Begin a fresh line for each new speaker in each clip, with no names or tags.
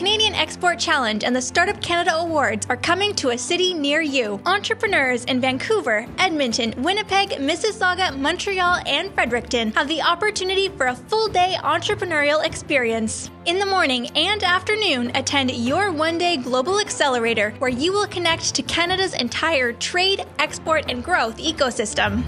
Canadian Export Challenge and the Startup Canada Awards are coming to a city near you. Entrepreneurs in Vancouver, Edmonton, Winnipeg, Mississauga, Montreal, and Fredericton have the opportunity for a full day entrepreneurial experience. In the morning and afternoon, attend your one day Global Accelerator, where you will connect to Canada's entire trade, export, and growth ecosystem.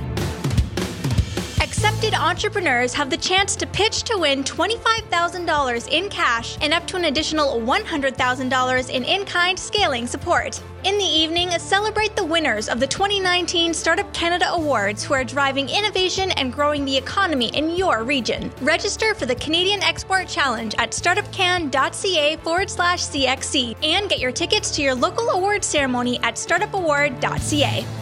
Accepted entrepreneurs have the chance to pitch to win $25,000 in cash and up to an additional $100,000 in in kind scaling support. In the evening, celebrate the winners of the 2019 Startup Canada Awards who are driving innovation and growing the economy in your region. Register for the Canadian Export Challenge at startupcan.ca forward slash CXC and get your tickets to your local award ceremony at startupaward.ca.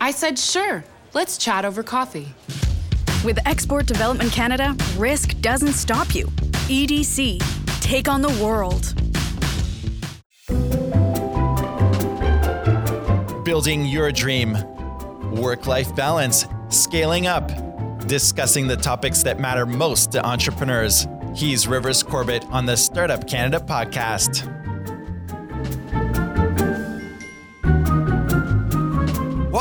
I said, sure, let's chat over coffee.
With Export Development Canada, risk doesn't stop you. EDC, take on the world.
Building your dream, work life balance, scaling up, discussing the topics that matter most to entrepreneurs. He's Rivers Corbett on the Startup Canada podcast.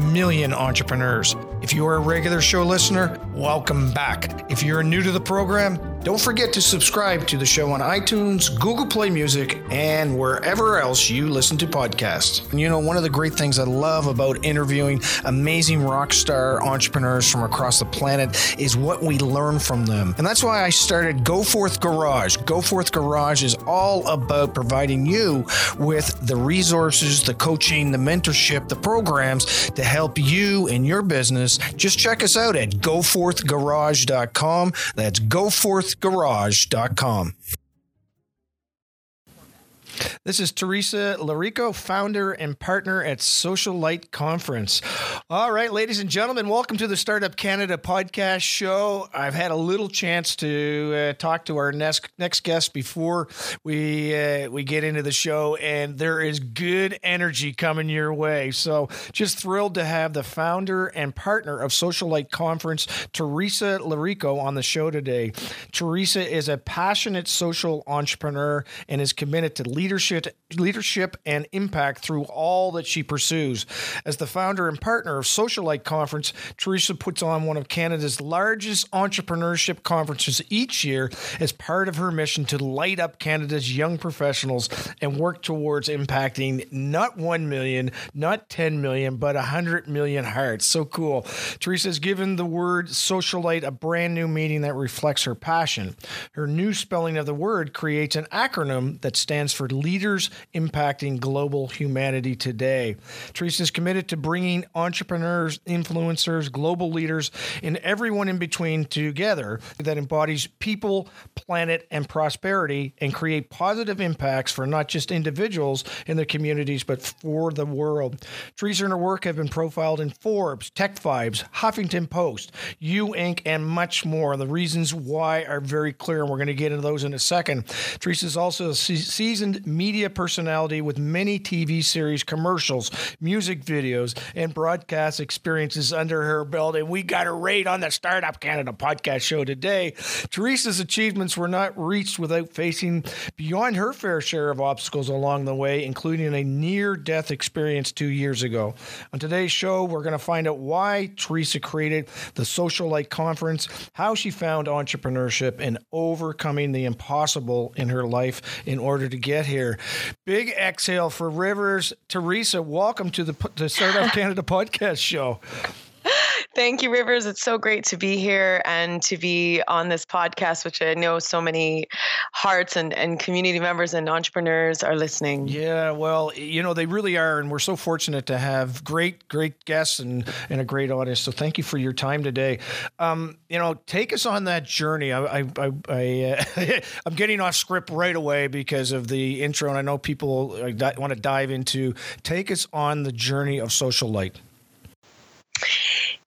million entrepreneurs. If you are a regular show listener, welcome back. If you're new to the program, don't forget to subscribe to the show on iTunes, Google Play Music, and wherever else you listen to podcasts. You know, one of the great things I love about interviewing amazing rock star entrepreneurs from across the planet is what we learn from them. And that's why I started Go Forth Garage. Go Forth Garage is all about providing you with the resources, the coaching, the mentorship, the programs to help you in your business. Just check us out at goforthgarage.com. That's goforthgarage.com. This is Theresa Laurico, founder and partner at SociaLIGHT Conference. All right, ladies and gentlemen, welcome to the Startup Canada podcast show. I've had a little chance to uh, talk to our next next guest before we uh, we get into the show, and there is good energy coming your way. So, just thrilled to have the founder and partner of SociaLIGHT Conference, Theresa Laurico, on the show today. Theresa is a passionate social entrepreneur and is committed to leadership leadership, leadership and impact through all that she pursues. As the founder and partner of SociaLIGHT Conference, Theresa puts on one of Canada's largest entrepreneurship conferences each year as part of her mission to light up Canada's young professionals and work towards impacting not 1 million, not 10 million, but 100 million hearts. So cool. Theresa has given the word socialite a brand new meaning that reflects her passion. Her new spelling of the word creates an acronym that stands for leaders impacting global humanity today. Theresa is committed to bringing entrepreneurs, influencers, global leaders, and everyone in between together that embodies people, planet, and prosperity and create positive impacts for not just individuals in their communities, but for the world. Theresa and her work have been profiled in Forbes, Techvibes, Huffington Post, You Inc., and much more. The reasons why are very clear, and we're going to get into those in a second. Theresa is also a seasoned media personality with many TV series, commercials, music videos, and broadcast experiences under her belt. And we got a raid on the Startup Canada podcast show today. Theresa's achievements were not reached without facing beyond her fair share of obstacles along the way, including a near death experience two years ago. On today's show, we're going to find out why Theresa created the SociaLIGHT Conference, how she found entrepreneurship, and overcoming the impossible in her life in order to get here. Big exhale for Rivers. Theresa, welcome to the, the Startup Canada podcast show.
Thank you, Rivers. It's so great to be here and to be on this podcast, which I know so many hearts and, and community members and entrepreneurs are listening.
Yeah, well, you know, they really are. And we're so fortunate to have great, great guests and, and a great audience. So thank you for your time today. Um, you know, take us on that journey. I, I, I, I uh, I'm getting off script right away because of the intro, and I know people uh, want to dive into. Take us on the journey of SociaLIGHT.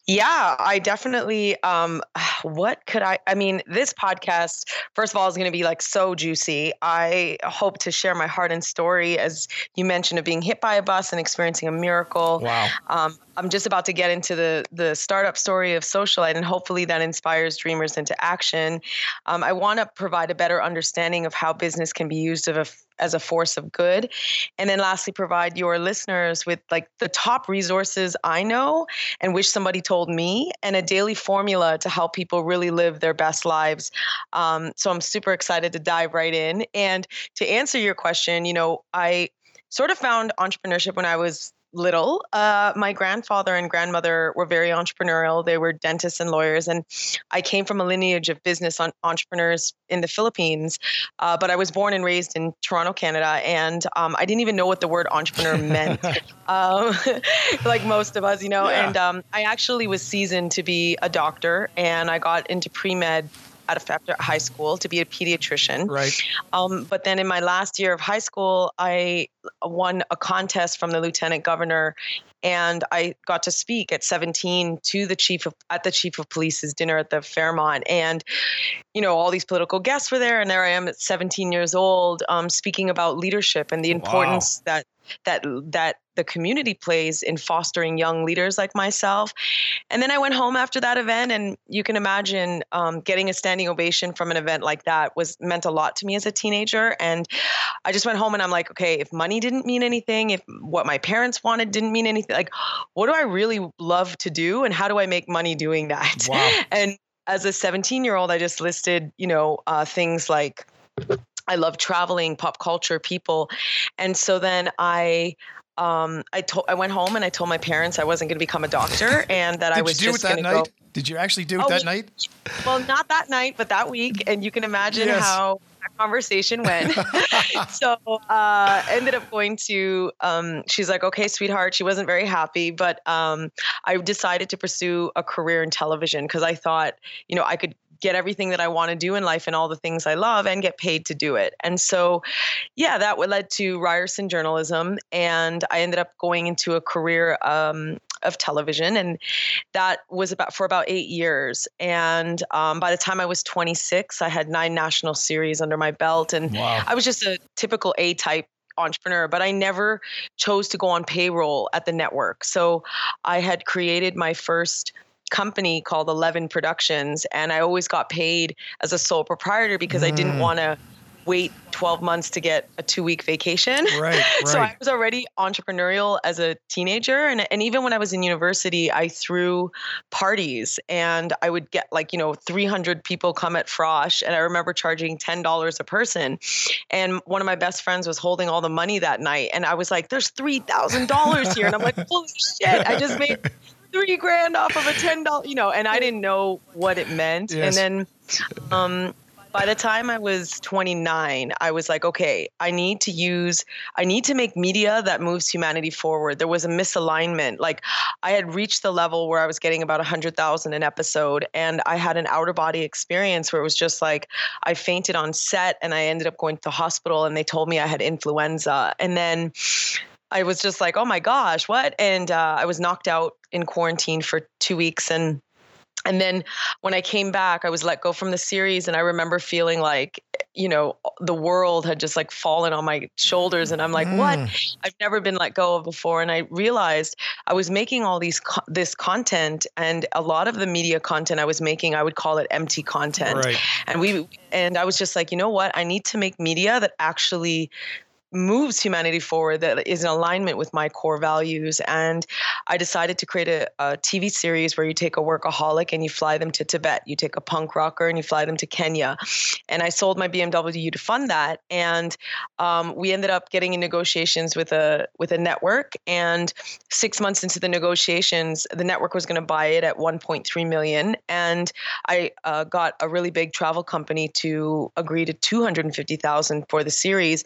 Yeah, I definitely. Um, what could I? I mean, this podcast, first of all, is going to be like so juicy. I hope to share my heart and story, as you mentioned, of being hit by a bus and experiencing a miracle.
Wow.
Um, I'm just about to get into the the startup story of SociaLIGHT, and hopefully that inspires dreamers into action. Um, I want to provide a better understanding of how business can be used a as a force of good. And then lastly, provide your listeners with like the top resources I know and wish somebody told me and a daily formula to help people really live their best lives. Um, so I'm super excited to dive right in. And to answer your question, you know, I sort of found entrepreneurship when I was little. Uh, my grandfather and grandmother were very entrepreneurial. They were dentists and lawyers, and I came from a lineage of business on entrepreneurs in the Philippines. Uh, but I was born and raised in Toronto, Canada, and um, I didn't even know what the word entrepreneur meant, um, like most of us, you know. Yeah. And um, I actually was seasoned to be a doctor, and I got into pre med out of after high school to be a pediatrician.
Right.
Um, but then in my last year of high school, I won a contest from the lieutenant governor, and I got to speak at 17 to the chief of at the chief of police's dinner at the Fairmont, and you know all these political guests were there, and there I am at 17 years old, um, speaking about leadership and the importance wow. that that that the community plays in fostering young leaders like myself. And then I went home after that event, and you can imagine um, getting a standing ovation from an event like that was meant a lot to me as a teenager. And I just went home and I'm like, okay, if money didn't mean anything, if what my parents wanted didn't mean anything, like, what do I really love to do, and how do I make money doing that?
Wow.
And as a 17 year old, I just listed, you know, uh, things like I love traveling, pop culture, people. And so then I um, I told I went home and I told my parents I wasn't going to become a doctor and that I was just going to go.
Did you actually do it oh, that we, night?
Well, not that night, but that week, and you can imagine yes. how that conversation went. so uh, ended up going to. Um, she's like, "Okay, sweetheart." She wasn't very happy, but um, I decided to pursue a career in television because I thought, you know, I could get everything that I want to do in life and all the things I love and get paid to do it. And so, yeah, that led to Ryerson Journalism. And I ended up going into a career um, of television. And that was about for about eight years. And um, by the time I was 26, I had nine national series under my belt. And wow. I was just a typical A type entrepreneur, but I never chose to go on payroll at the network. So I had created my first company called Eleven Productions, and I always got paid as a sole proprietor because mm. I didn't mm. want to wait 12 months to get a two week vacation.
Right, right.
so I was already entrepreneurial as a teenager. And, and even when I was in university, I threw parties and I would get like, you know, 300 people come at Frosh. And I remember charging $10 a person. And one of my best friends was holding all the money that night. And I was like, there's $3,000 here. And I'm like, holy shit, I just made three grand off of a ten dollar, you know, and I didn't know what it meant. Yes. And then, um, by the time I was 29, I was like, okay, I need to use, I need to make media that moves humanity forward. There was a misalignment. Like I had reached the level where I was getting about a hundred thousand an episode, and I had an outer body experience where it was just like I fainted on set, and I ended up going to the hospital, and they told me I had influenza, and then I was just like, oh my gosh, what? And uh, I was knocked out in quarantine for two weeks. And and then when I came back, I was let go from the series, and I remember feeling like you know, the world had just like fallen on my shoulders. And I'm like, mm. what? I've never been let go of before. And I realized I was making all these, co- this content and a lot of the media content I was making, I would call it empty content. Right. And we, and I was just like, you know what? I need to make media that actually moves humanity forward that is in alignment with my core values. And I decided to create a, a, TV series where you take a workaholic and you fly them to Tibet. You take a punk rocker and you fly them to Kenya. And I sold my BMW to fund that. And um, we ended up getting in negotiations with a with a network. And six months into the negotiations, the network was going to buy it at 1.3 million. And I uh, got a really big travel company to agree to 250,000 for the series.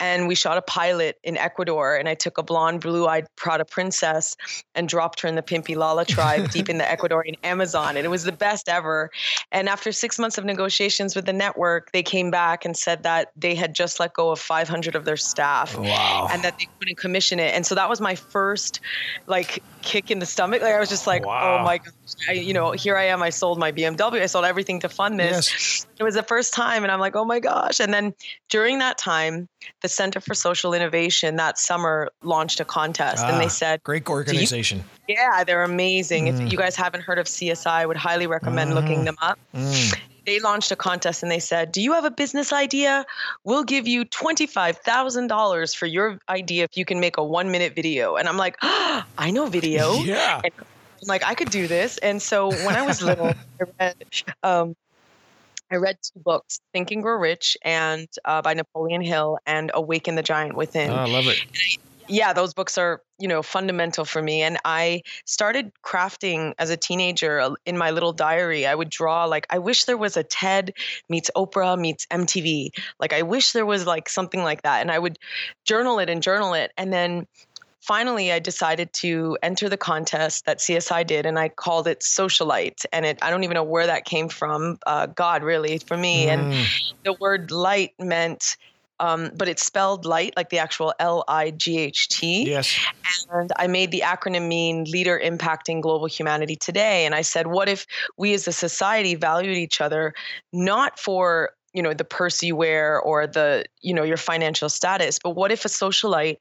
And and we shot a pilot in Ecuador. And I took a blonde, blue eyed Prada princess and dropped her in the Pimpy Lala tribe deep in the Ecuadorian Amazon. And it was the best ever. And after six months of negotiations with the network, they came back and said that they had just let go of 500 of their staff wow. and that they couldn't commission it. And so that was my first like kick in the stomach. Like I was just like, oh wow. oh my gosh, I, you know, here I am. I sold my BMW. I sold everything to fund this. Yes. It was the first time. And I'm like, oh my gosh. And then during that time, the Center for Social Innovation that summer launched a contest, ah, and they ah, said,
"Great organization."
You, yeah, they're amazing. Mm. If you guys haven't heard of CSI, I would highly recommend mm. looking them up. Mm. They launched a contest and they said, Do you have a business idea? We'll give you $25,000 for your idea if you can make a one minute video. And I'm like, oh, I know video.
Yeah.
And I'm like, I could do this. And so when I was little, I read um, I read two books, Think and Grow Rich and uh, by Napoleon Hill and Awaken the Giant Within.
Oh, I love it.
yeah, those books are, you know, fundamental for me. And I started crafting as a teenager uh, in my little diary. I would draw like, I wish there was a TED meets Oprah meets MTV. Like, I wish there was like something like that. And I would journal it and journal it. And then finally I decided to enter the contest that CSI did, and I called it SociaLIGHT. And it I don't even know where that came from. Uh, God, really, for me. Mm. And the word light meant. Um, but it's spelled light, like the actual L I G H T.
Yes.
And I made the acronym mean leader impacting global humanity today. And I said, what if we as a society valued each other not for you know the purse you wear or the you know your financial status but what if a socialite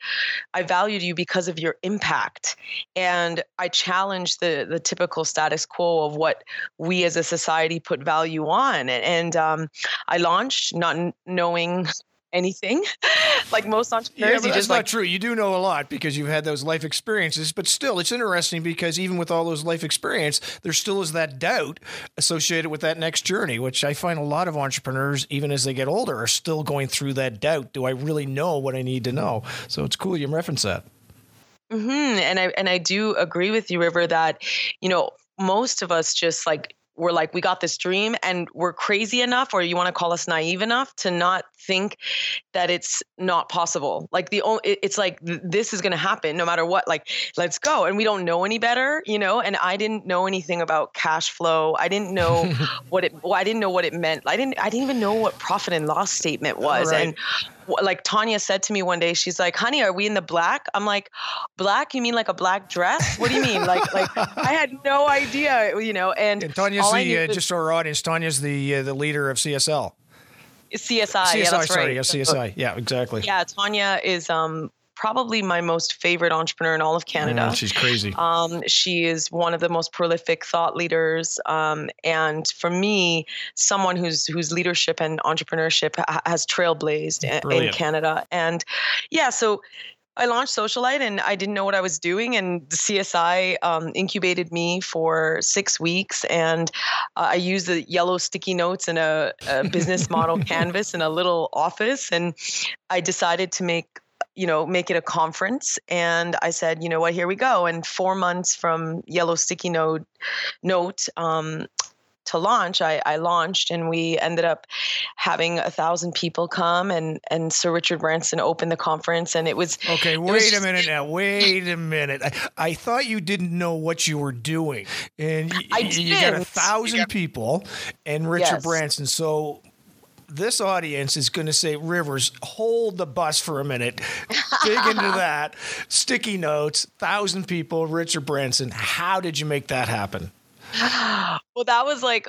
i valued you because of your impact? And i challenge the the typical status quo of what we as a society put value on. And, um, i launched not knowing anything like most entrepreneurs.
Yeah, but
that's not
like, true. You do know a lot because you've had those life experiences. But still, it's interesting because even with all those life experience, there still is that doubt associated with that next journey, which I find a lot of entrepreneurs, even as they get older, are still going through that doubt. Do I really know what I need to know? So it's cool you reference that.
Mm-hmm. And I and I do agree with you, River, that you know most of us just like we're like we got this dream and we're crazy enough or you want to call us naive enough to not think that it's not possible like the only it's like this is going to happen no matter what like let's go and we don't know any better you know and i didn't know anything about cash flow i didn't know what it well, i didn't know what it meant i didn't i didn't even know what profit and loss statement was right. and like Tanya said to me one day, she's like, "Honey, are we in the black?" I'm like, "Black? You mean like a black dress? What do you mean?" like, like I had no idea, you know. And,
and Tanya's the uh, just so our audience, Tanya's the uh, the leader of CSL.
CSI.
CSI,
yeah, that's
sorry,
right.
yeah, CSI. Yeah, exactly.
Yeah, Tanya is um probably my most favorite entrepreneur in all of Canada.
Mm, she's crazy.
Um, she is one of the most prolific thought leaders, um, and for me, someone whose whose leadership and entrepreneurship ha- has trailblazed Brilliant. in Canada. And yeah, so I launched SociaLIGHT and I didn't know what I was doing. And the CSI um, incubated me for six weeks. And uh, I used the yellow sticky notes and a, a business model canvas in a little office. And I decided to make you know, make it a conference. And I said, you know what, here we go. And four months from Yellow Sticky Note, note um, to launch, I, I, launched, and we ended up having a thousand people come, and and Sir Richard Branson opened the conference, and it was
okay. Wait
was
a just, minute now. Wait a minute. I, I thought you didn't know what you were doing, and y- you got a thousand people, and Richard yes. Branson. So this audience is going to say, Rivers, hold the bus for a minute. Dig into that. Sticky notes, thousand people, Richard Branson. How did you make that happen?
well, that was like,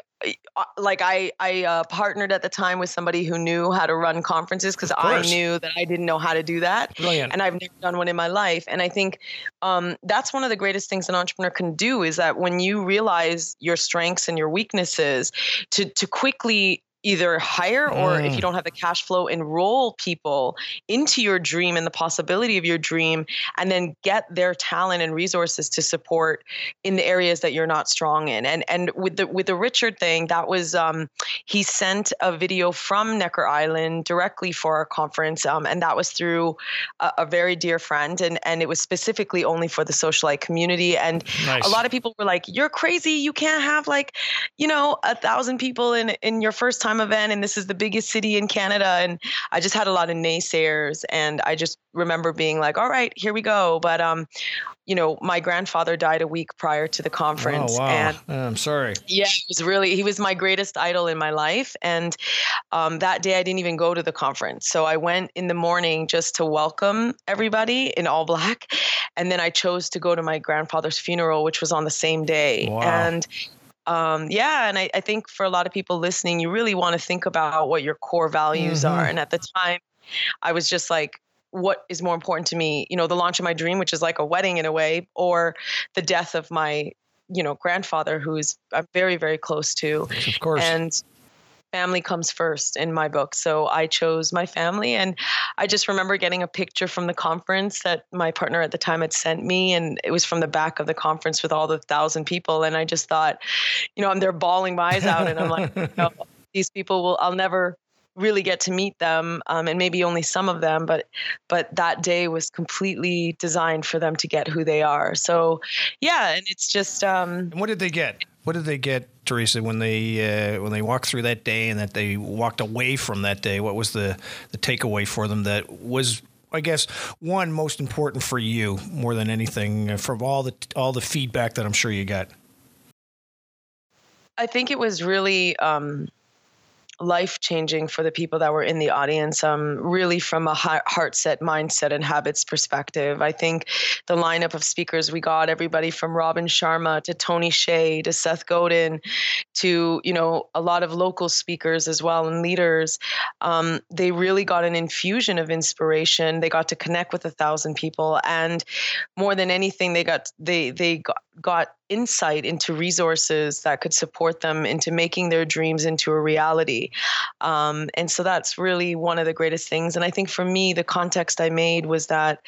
uh, like I I uh, partnered at the time with somebody who knew how to run conferences because I knew that I didn't know how to do that,
Brilliant.
and I've never done one in my life. And I think um, that's one of the greatest things an entrepreneur can do is that when you realize your strengths and your weaknesses, to to quickly either hire or mm. if you mm. don't have the cash flow enroll people into your dream and the possibility of your dream and then get their talent and resources to support in the areas that you're not strong in and and with the with the richard thing that was um, he sent a video from necker island directly for our conference um, and that was through a, a, very dear friend and and it was specifically only for the SociaLIGHT community and nice. a lot of people were like you're crazy you can't have like you know a thousand people in in your first time event and this is the biggest city in Canada. And I just had a lot of naysayers. And I just remember being like, all right, here we go. But, um, you know, my grandfather died a week prior to the conference.
Oh, wow.
And
I'm sorry.
Yeah, it was really, he was my greatest idol in my life. And um, that day I didn't even go to the conference. So I went in the morning just to welcome everybody in all black. And then I chose to go to my grandfather's funeral, which was on the same day.
Wow.
And um, yeah, and I, I, think for a lot of people listening, you really want to think about what your core values mm-hmm. are. And at the time, I was just like, what is more important to me? You know, the launch of my dream, which is like a wedding in a way, or the death of my, you know, grandfather, who's I'm very, very close to.
Of course.
And family comes first in my book. So I chose my family. And I just remember getting a picture from the conference that my partner at the time had sent me. And it was from the back of the conference with all the thousand people. And I just thought, you know, I'm there bawling my eyes out. And I'm like, you know, these people will, I'll never really get to meet them um, and maybe only some of them but but that day was completely designed for them to get who they are so yeah and it's just um
and what did they get what did they get, Theresa, when they uh, when they walked through that day and that they walked away from that day? What was the the takeaway for them that was I guess one most important for you more than anything uh, from all the all the feedback that I'm sure you got.
I think it was really um, life changing for the people that were in the audience, um, really from a heart set, mindset, and habits perspective. I think the lineup of speakers we got everybody from Robin Sharma to Tony Hsieh to Seth Godin to you know a lot of local speakers as well and leaders. Um, they really got an infusion of inspiration. They got to connect with a thousand people, and more than anything, they got they they got, got insight into resources that could support them into making their dreams into a reality. Um, and so that's really one of the greatest things. And I think for me, the context I made was that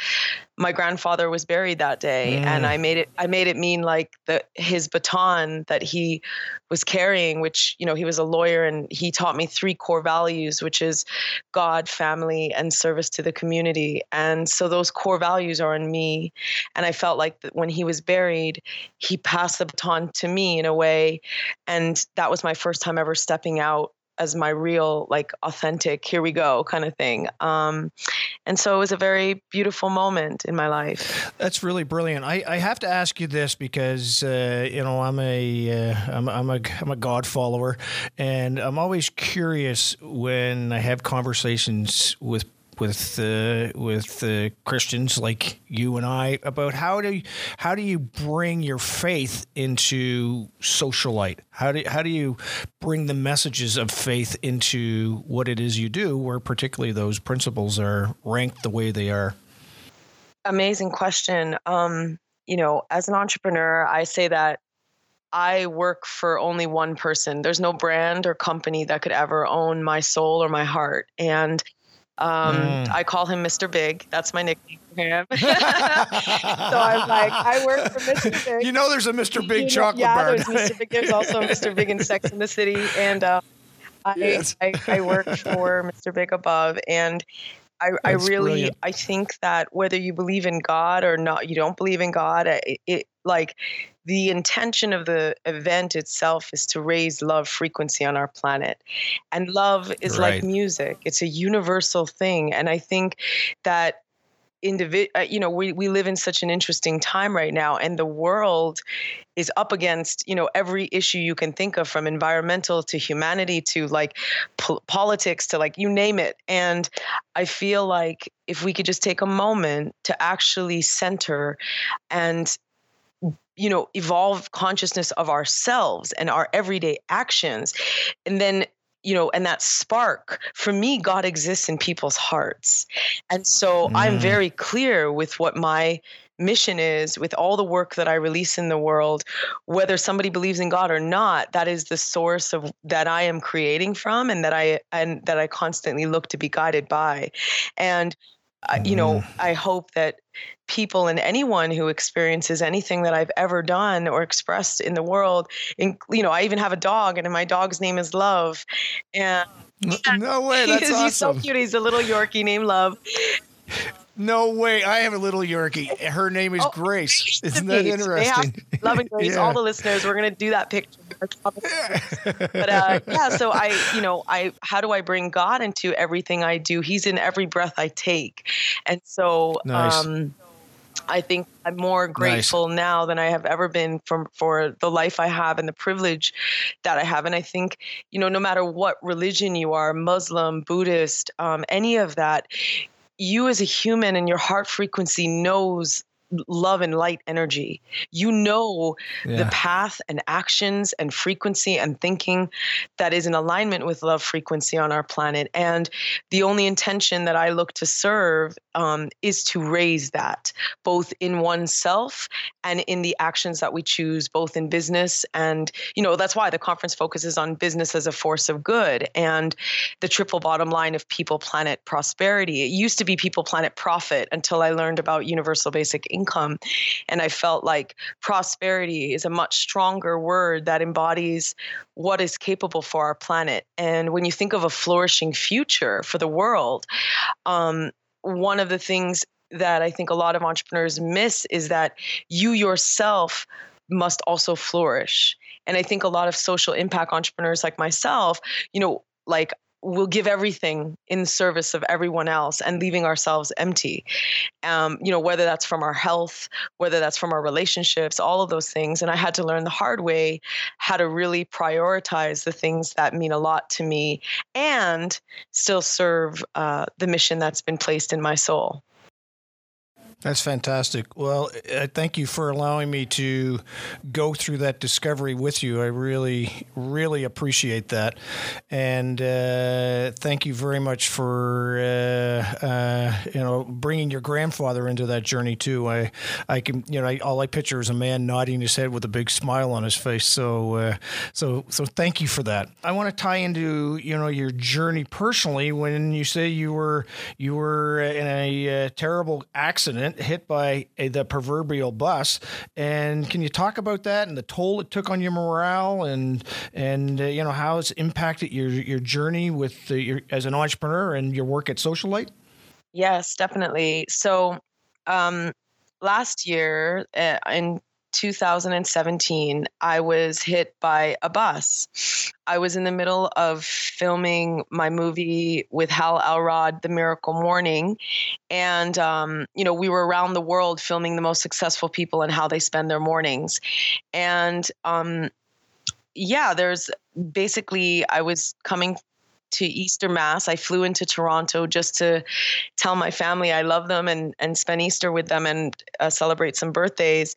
my grandfather was buried that day mm. and i made it i made it mean like the his baton that he was carrying which you know he was a lawyer and he taught me three core values which is god family and service to the community and so those core values are in me and i felt like that when he was buried he passed the baton to me in a way and that was my first time ever stepping out as my real like authentic here we go kind of thing um, and so it was a very beautiful moment in my life.
That's really brilliant. I, I have to ask you this because uh, you know i'm a uh, I'm, a i'm a god follower and i'm always curious when i have conversations with with uh, with uh, Christians like you and I about how do you, how do you bring your faith into SociaLIGHT? How do how do you bring the messages of faith into what it is you do, where particularly those principles are ranked the way they are?
Amazing question. Um, you know, as an entrepreneur, I say that I work for only one person. There's no brand or company that could ever own my soul or my heart. And um, mm. I call him Mr. Big. That's my nickname for him. so I'm like, I work for Mr. Big.
You know, there's a Mr. Big
you
chocolate
yeah,
bar.
there's Mr. Big. There's also Mr. Big in Sex in the City, and uh, I, yes. I, I work for Mr. Big above, and I, I really brilliant. I think that whether you believe in God or not, you don't believe in God. It, it like the intention of the event itself is to raise love frequency on our planet. And love is right. like music, it's a universal thing. And I think that individual uh, you know we, we live in such an interesting time right now and the world is up against you know every issue you can think of from environmental to humanity to like po- politics to like you name it and i feel like if we could just take a moment to actually center and you know evolve consciousness of ourselves and our everyday actions and then you know and that spark for me god exists in people's hearts and so mm. i'm very clear with what my mission is with all the work that i release in the world whether somebody believes in god or not that is the source of that i am creating from and that i and that i constantly look to be guided by and uh, you know mm. i hope that people and anyone who experiences anything that I've ever done or expressed in the world. In, you know, I even have a dog, and my dog's name is Love. And
no way, that's
he's,
awesome.
He's so cute. He's a little Yorkie named Love.
No way. I have a little Yorkie. Her name is oh, Grace. Isn't that interesting?
Love and Grace. yeah. All the listeners, we're going to do that picture. But uh, yeah, so I, you know, I, how do I bring God into everything I do? He's in every breath I take. And so, nice. um, I think I'm more grateful nice. now than I have ever been for, for the life I have and the privilege that I have. And I think, you know, no matter what religion you are, Muslim, Buddhist, um, any of that, you as a human and your heart frequency knows love and light energy. You know yeah. the path and actions and frequency and thinking that is in alignment with love frequency on our planet. And the only intention that I look to serve um, is to raise that both in oneself and in the actions that we choose, both in business and, you know, that's why the conference focuses on business as a force of good and the triple bottom line of people, planet, prosperity. It used to be people, planet, profit until I learned about universal basic income. And I felt like prosperity is a much stronger word that embodies what is capable for our planet. And when you think of a flourishing future for the world, um, one of the things that I think a lot of entrepreneurs miss is that you yourself must also flourish. And I think a lot of social impact entrepreneurs like myself, you know, like we'll give everything in service of everyone else and leaving ourselves empty. Um, you know whether that's from our health whether that's from our relationships all of those things. And i had to learn the hard way how to really prioritize the things that mean a lot to me and still serve uh, the mission that's been placed in my soul
that's fantastic. Well, uh, thank you for allowing me to go through that discovery with you. I really, really appreciate that, and uh, thank you very much for uh, uh, you know bringing your grandfather into that journey too. I, I can you know I, all I picture is a man nodding his head with a big smile on his face. So, uh, so, so thank you for that. I want to tie into you know your journey personally when you say you were you were in a uh, terrible accident hit by a, the proverbial bus. And can you talk about that and the toll it took on your morale and and uh, you know how it's impacted your your journey with the, your, as an entrepreneur and your work at SociaLIGHT?
Yes, definitely. So um, last year uh, in 2017, I was hit by a bus. I was in the middle of filming my movie with Hal Elrod, The Miracle Morning. And, um, you know, we were around the world filming the most successful people and how they spend their mornings. And, um, yeah, there's basically, I was coming to Easter Mass. I flew into Toronto just to tell my family I love them and and spend Easter with them and uh, celebrate some birthdays.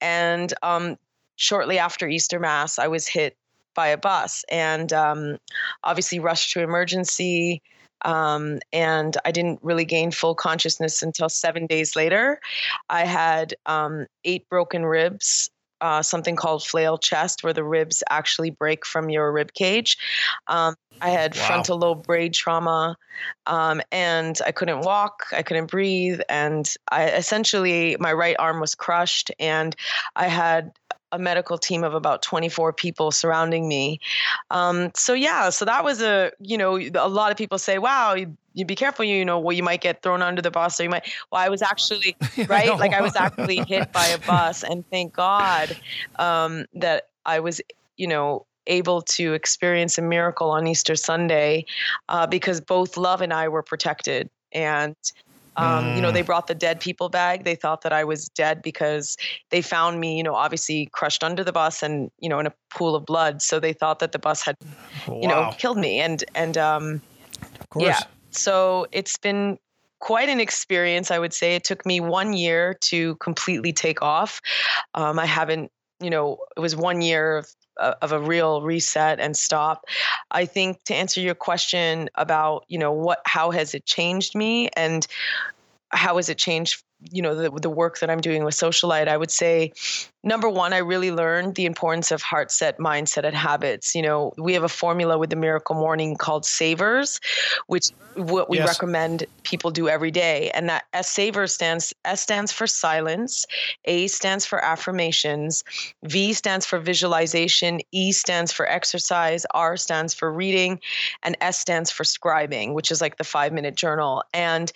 And um, shortly after Easter Mass, I was hit by a bus and um, obviously rushed to emergency. Um, and I didn't really gain full consciousness until seven days later. I had um, eight broken ribs, uh, something called flail chest, where the ribs actually break from your rib cage. Um, I had wow. frontal lobe brain trauma, um, and I couldn't walk, I couldn't breathe, and I essentially my right arm was crushed, and I had a medical team of about 24 people surrounding me. Um, so yeah, so that was a you know a lot of people say, wow. You, you be careful, you you know, well, you might get thrown under the bus, or you might. Well, I was actually right, like I was actually hit by a bus, and thank God um, that I was, you know, able to experience a miracle on Easter Sunday uh, because both Love and I were protected. And um, mm. You know, they mm. brought the dead people bag. They thought that I was dead because they found me, you know, obviously crushed under the bus and you know in a pool of blood. So they thought that the bus had, wow. you know, killed me. And and um,
of course.
yeah. So it's been quite an experience, I would say. It took me one year to completely take off. Um, I haven't, you know, it was one year of of a real reset and stop. I think to answer your question about, you know, what how has it changed me and how has it changed you know the the work that I'm doing with SociaLIGHT, I would say number one, I really learned the importance of heart set, mindset, and habits. You know, we have a formula with the Miracle Morning called Savers, which what we yes. recommend people do every day. And that S Savers stands S stands for silence, A stands for affirmations, V stands for visualization, E stands for exercise, R stands for reading, and S stands for scribing, which is like the five minute journal. And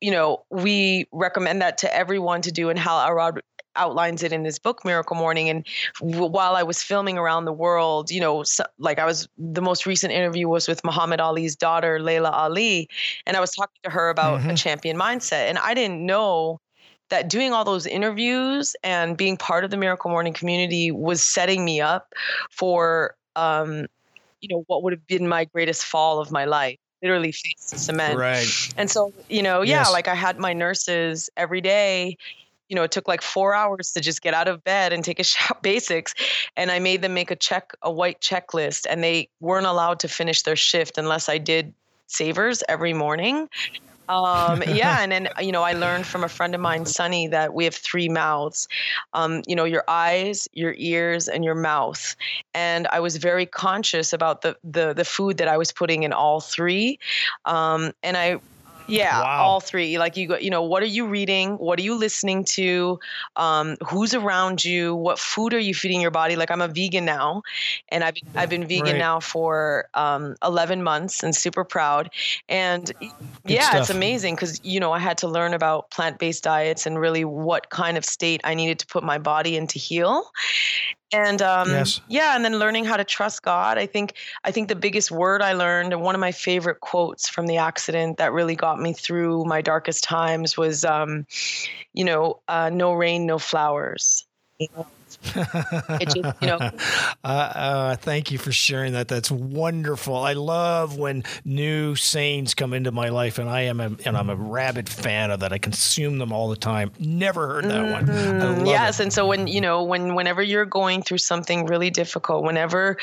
you know, we recommend that to everyone to do. And Hal Elrod outlines it in his book Miracle Morning. And w- while I was filming around the world, you know, so, like I was, the most recent interview was with Muhammad Ali's daughter, Laila Ali, and I was talking to her about mm-hmm. a champion mindset. And I didn't know that doing all those interviews and being part of the Miracle Morning community was setting me up for, um, you know, what would have been my greatest fall of my life literally face the cement.
Right.
And so, you know, yeah, yes. like I had my nurses every day you know, it took like four hours to just get out of bed and take a shower basics. And I made them make a check, a white checklist, and they weren't allowed to finish their shift unless I did savers every morning. Um, yeah, and then you know, I learned from a friend of mine, Sunny, that we have three mouths. Um, you know, your eyes, your ears, and your mouth. And I was very conscious about the the the food that I was putting in all three. Um, and I yeah, wow. all three. Like you go, you know, what are you reading? What are you listening to? Um, who's around you? What food are you feeding your body? Like I'm a vegan now, and I've I've been vegan right. now for um, 11 months, and super proud. And Good yeah, stuff. it's amazing because you know I had to learn about plant-based diets and really what kind of state I needed to put my body in to heal and um, yes. yeah and then learning how to trust god i think i think the biggest word i learned and one of my favorite quotes from the accident that really got me through my darkest times was um, you know uh, no rain no flowers
it just, you know. Uh, uh, thank you for sharing that. That's wonderful. I love when new sayings come into my life, and I am a, and I'm a rabid fan of that. I consume them all the time. Never heard that mm-hmm.
one. yes, it. and so when you know when whenever you're going through something really difficult, whenever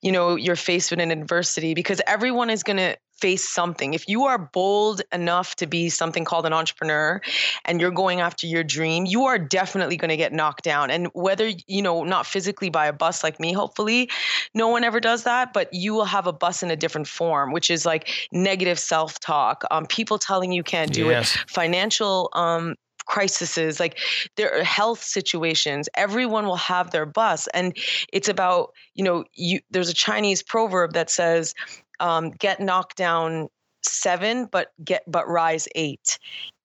you know you're faced with an adversity, because everyone is going to face something. If you are bold enough to be something called an entrepreneur and you're going after your dream, you are definitely going to get knocked down. And whether, you know, not physically by a bus like me, hopefully, no one ever does that, but you will have a bus in a different form, which is like negative self talk, um, people telling you can't do yes. it, financial um, crises like their health situations everyone will have their bus and it's about you know you there's a chinese proverb that says um, get knocked down seven but get but rise eight.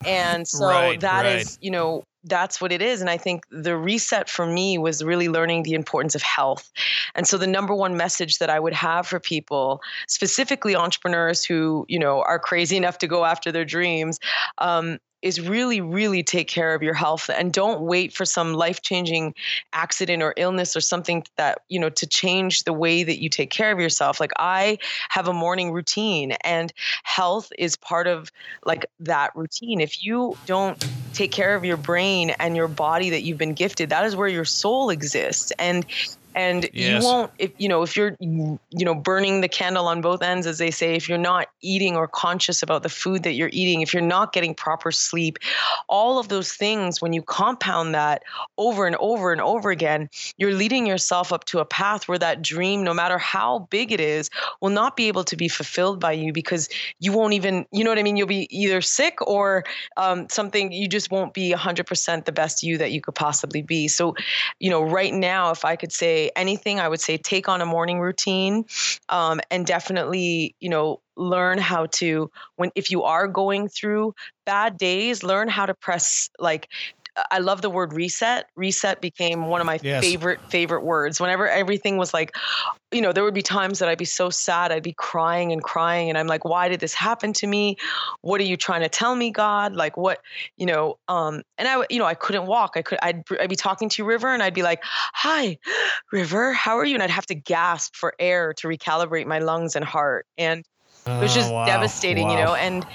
And so right, that right. is you know that's what it is. And i think the reset for me was really learning the importance of health. And so the number one message that i would have for people specifically entrepreneurs who you know are crazy enough to go after their dreams um, is really, really take care of your health and don't wait for some life changing accident or illness or something that, you know, to change the way that you take care of yourself. Like I have a morning routine and health is part of like that routine. If you don't take care of your brain and your body that you've been gifted, that is where your soul exists. And and yes. you won't if you know if you're you know burning the candle on both ends as they say if you're not eating or conscious about the food that you're eating if you're not getting proper sleep all of those things when you compound that over and over and over again you're leading yourself up to a path where that dream no matter how big it is will not be able to be fulfilled by you because you won't even you know what i mean you'll be either sick or um, something you just won't be 100% the best you that you could possibly be so you know right now if i could say anything, I would say take on a morning routine um, and definitely, you know, learn how to when if you are going through bad days learn how to press like I love the word reset. Reset became one of my yes. favorite favorite words. Whenever everything was like, you know, there would be times that I'd be so sad, I'd be crying and crying, and I'm like, why did this happen to me? What are you trying to tell me, God? Like, what, you know? Um, and I, you know, I couldn't walk. I could, I'd, I'd be talking to River, and I'd be like, "Hi, River, how are you?" And I'd have to gasp for air to recalibrate my lungs and heart, and it was just oh, wow. devastating, wow. you know. And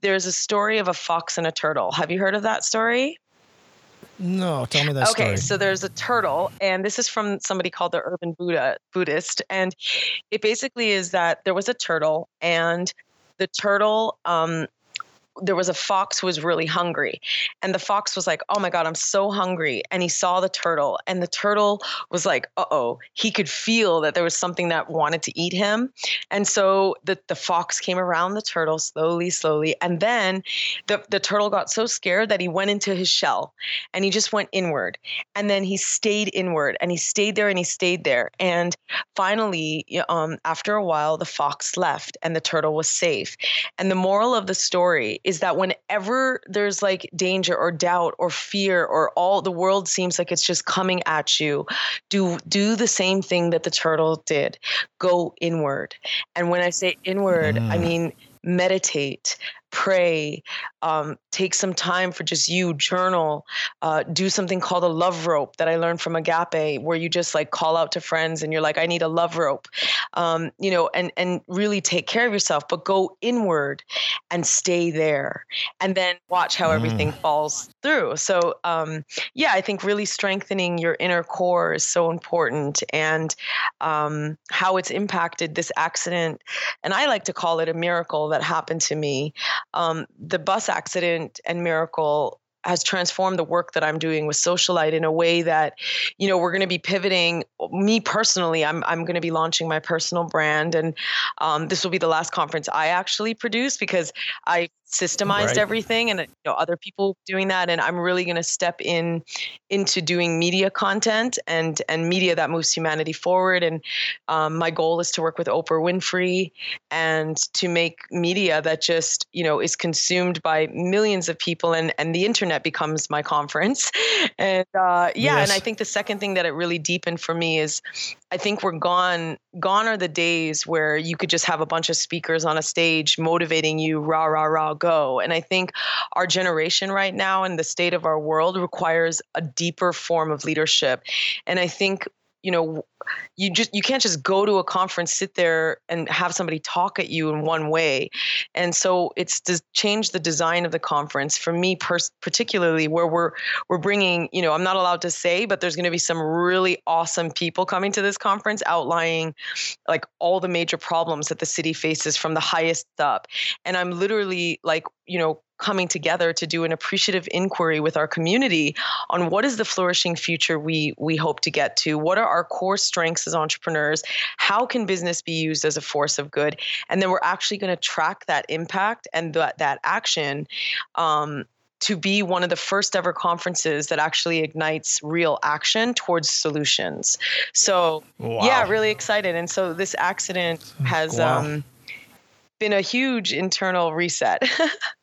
there's a story of a fox and a turtle. Have you heard of that story?
No, tell me that
okay,
story.
so there's a turtle, and this is from somebody called the Urban Buddha Buddhist, and it basically is that there was a turtle, and the turtle um, there was a fox who was really hungry and the fox was like oh my god i'm so hungry and he saw the turtle and the turtle was like uh-oh he could feel that there was something that wanted to eat him and so the, the fox came around the turtle slowly slowly and then the, the turtle got so scared that he went into his shell and he just went inward and then he stayed inward and he stayed there and he stayed there and finally um, after a while the fox left and the turtle was safe and the moral of the story is that whenever there's like danger or doubt or fear or all the world seems like it's just coming at you, do do the same thing that the turtle did. Go inward. And when I say inward, mm. I mean meditate, pray, um, take some time for just you, journal, uh, do something called a love rope that I learned from Agape, where you just like call out to friends and you're like, I need a love rope, um, you know, and and really take care of yourself, but go inward and stay there, and then watch how mm. everything falls through. So um, yeah, I think really strengthening your inner core is so important, and um, how it's impacted this accident, and I like to call it a miracle that happened to me um, the bus accident and miracle has transformed the work that I'm doing with SociaLIGHT in a way that, you know, we're going to be pivoting. Me personally, I'm I'm going to be launching my personal brand, and um, this will be the last conference I actually produce because I systemized right. everything and you know other people doing that and i'm really going to step in into doing media content and and media that moves humanity forward and um, my goal is to work with oprah winfrey and to make media that just you know is consumed by millions of people and and the internet becomes my conference and uh, yeah yes. and i think the second thing that it really deepened for me is i think we're gone gone are the days where you could just have a bunch of speakers on a stage motivating you rah rah rah go. And I think our generation right now and the state of our world requires a deeper form of leadership. And I think you know you just you can't just go to a conference sit there and have somebody talk at you in one way. And so it's to change the design of the conference for me pers- particularly where we're we're bringing you know i'm not allowed to say but there's going to be some really awesome people coming to this conference outlining like all the major problems that the city faces from the highest up. And i'm literally like you know coming together to do an appreciative inquiry with our community on what is the flourishing future we we hope to get to what are our core strengths as entrepreneurs how can business be used as a force of good and then we're actually going to track that impact and that that action um, to be one of the first ever conferences that actually ignites real action towards solutions. So, wow. yeah, really excited. And so this accident has wow. um, been a huge internal reset.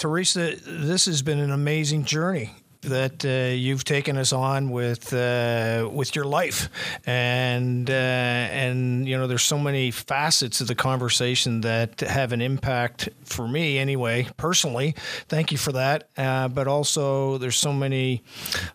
Theresa, this has been an amazing journey that uh, you've taken us on with uh, with your life, and uh, and you know there's so many facets of the conversation that have an impact for me anyway personally. Thank you for that, uh, but also there's so many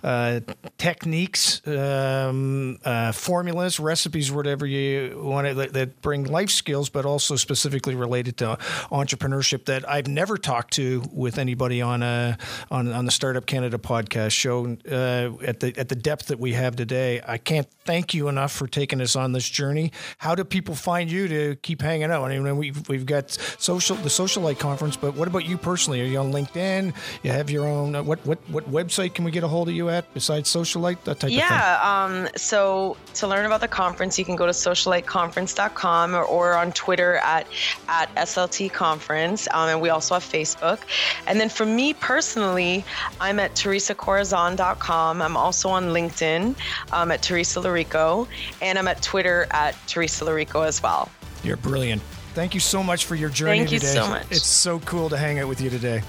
uh, techniques, um, uh, formulas, recipes, whatever you want to, that, that bring life skills, but also specifically related to entrepreneurship that I've never talked to with anybody on a on on the Startup Canada podcast podcast show uh, at the at the depth that we have today. I can't thank you enough for taking us on this journey. How do people find you to keep hanging out? I mean, we've we've got social the SociaLIGHT conference, but what about you personally? Are you on LinkedIn? You have your own uh, what what what website can we get a hold of you at besides SociaLIGHT? That type
yeah,
of thing.
Yeah. Um, so to learn about the conference, you can go to socialightconference.com or, or on Twitter at at SLT Conference, um, and we also have Facebook. And then for me personally, I'm at Theresa teresacorazon.com. I'm also on LinkedIn um, at Theresa Laurico, and I'm at Twitter at Theresa Laurico as well.
You're brilliant. Thank you so much for your journey
Thank you
today.
so much.
It's so cool to hang out with you today.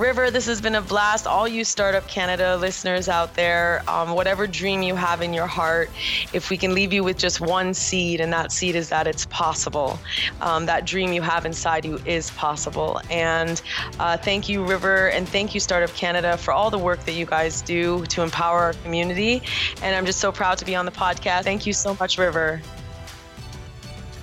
River, this has been a blast. All you Startup Canada listeners out there, um, whatever dream you have in your heart, if we can leave you with just one seed, and that seed is that it's possible. Um, that dream you have inside you is possible. And uh, thank you, River, and thank you, Startup Canada, for all the work that you guys do to empower our community. And I'm just so proud to be on the podcast. Thank you so much, River.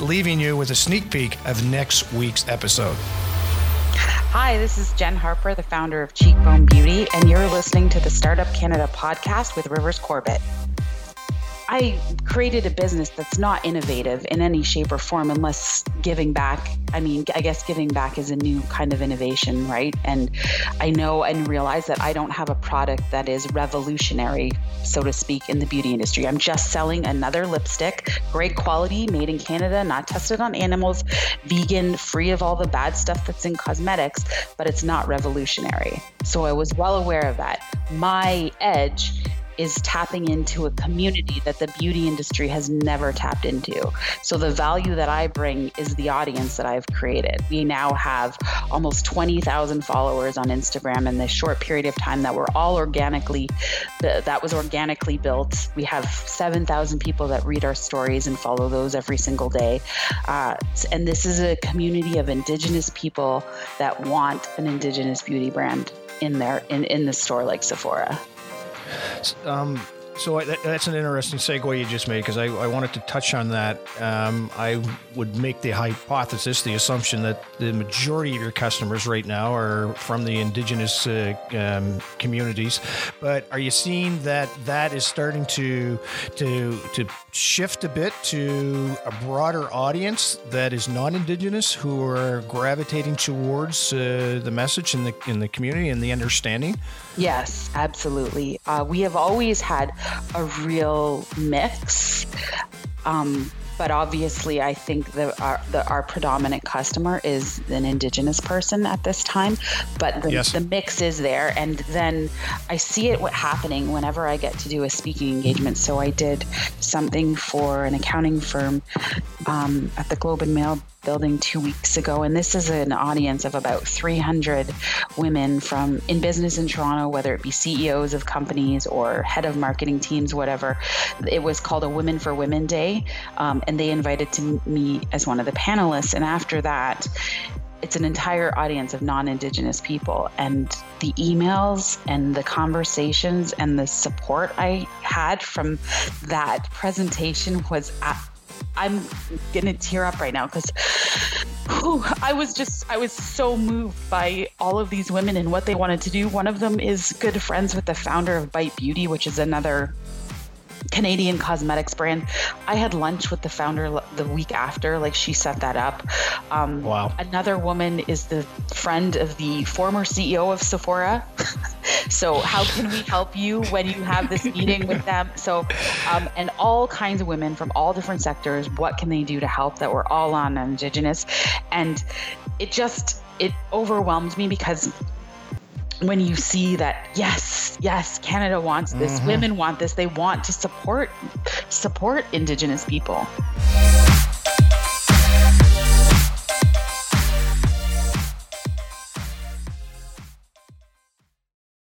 leaving you with a sneak peek of next week's episode.
Hi, this is Jen Harper, the founder of Cheekbone Beauty, and you're listening to the Startup Canada podcast with Rivers Corbett. I created a business that's not innovative in any shape or form unless giving back. I mean, I guess giving back is a new kind of innovation, right? And I know and realize that I don't have a product that is revolutionary, so to speak, in the beauty industry. I'm just selling another lipstick, great quality, made in Canada, not tested on animals, vegan, free of all the bad stuff that's in cosmetics, but it's not revolutionary. So I was well aware of that. My edge is tapping into a community that the beauty industry has never tapped into. So the value that I bring is the audience that I've created. We now have almost 20,000 followers on Instagram in this short period of time that were all organically that was organically built. We have 7,000 people that read our stories and follow those every single day. Uh, and this is a community of indigenous people that want an indigenous beauty brand in there in, in the store like Sephora.
Um, so I, that, that's an interesting segue you just made because I, I, wanted to touch on that. Um, I would make the hypothesis, the assumption that the majority of your customers right now are from the indigenous uh, um, communities. But are you seeing that that is starting to to to shift a bit to a broader audience that is non-indigenous who are gravitating towards uh, the message in the in the community and the understanding?
Yes, absolutely. Uh, we have always had a real mix. Um, but obviously, I think that our, the, our predominant customer is an Indigenous person at this time. But the, yes. the mix is there, and then I see it happening whenever I get to do a speaking engagement. So I did something for an accounting firm um, at the Globe and Mail building two weeks ago, and this is an audience of about 300 women from in business in Toronto, whether it be CEOs of companies or head of marketing teams, whatever. It was called a Women for Women Day, um, and they invited to me as one of the panelists. And after that, it's an entire audience of non-indigenous people and the emails and the conversations and the support i had from that presentation was I'm gonna tear up right now because I was just I was so moved by all of these women and what they wanted to do. One of them is good friends with the founder of Bite Beauty, which is another Canadian cosmetics brand. I had lunch with the founder the week after, like she set that up. Um,
wow.
Another woman is the friend of the former CEO of Sephora. so, how can we help you when you have this meeting with them? So, um, and all kinds of women from all different sectors. What can they do to help? That we're all on Indigenous, and it just it overwhelmed me because when you see that yes yes canada wants this mm-hmm. women want this they want to support support indigenous people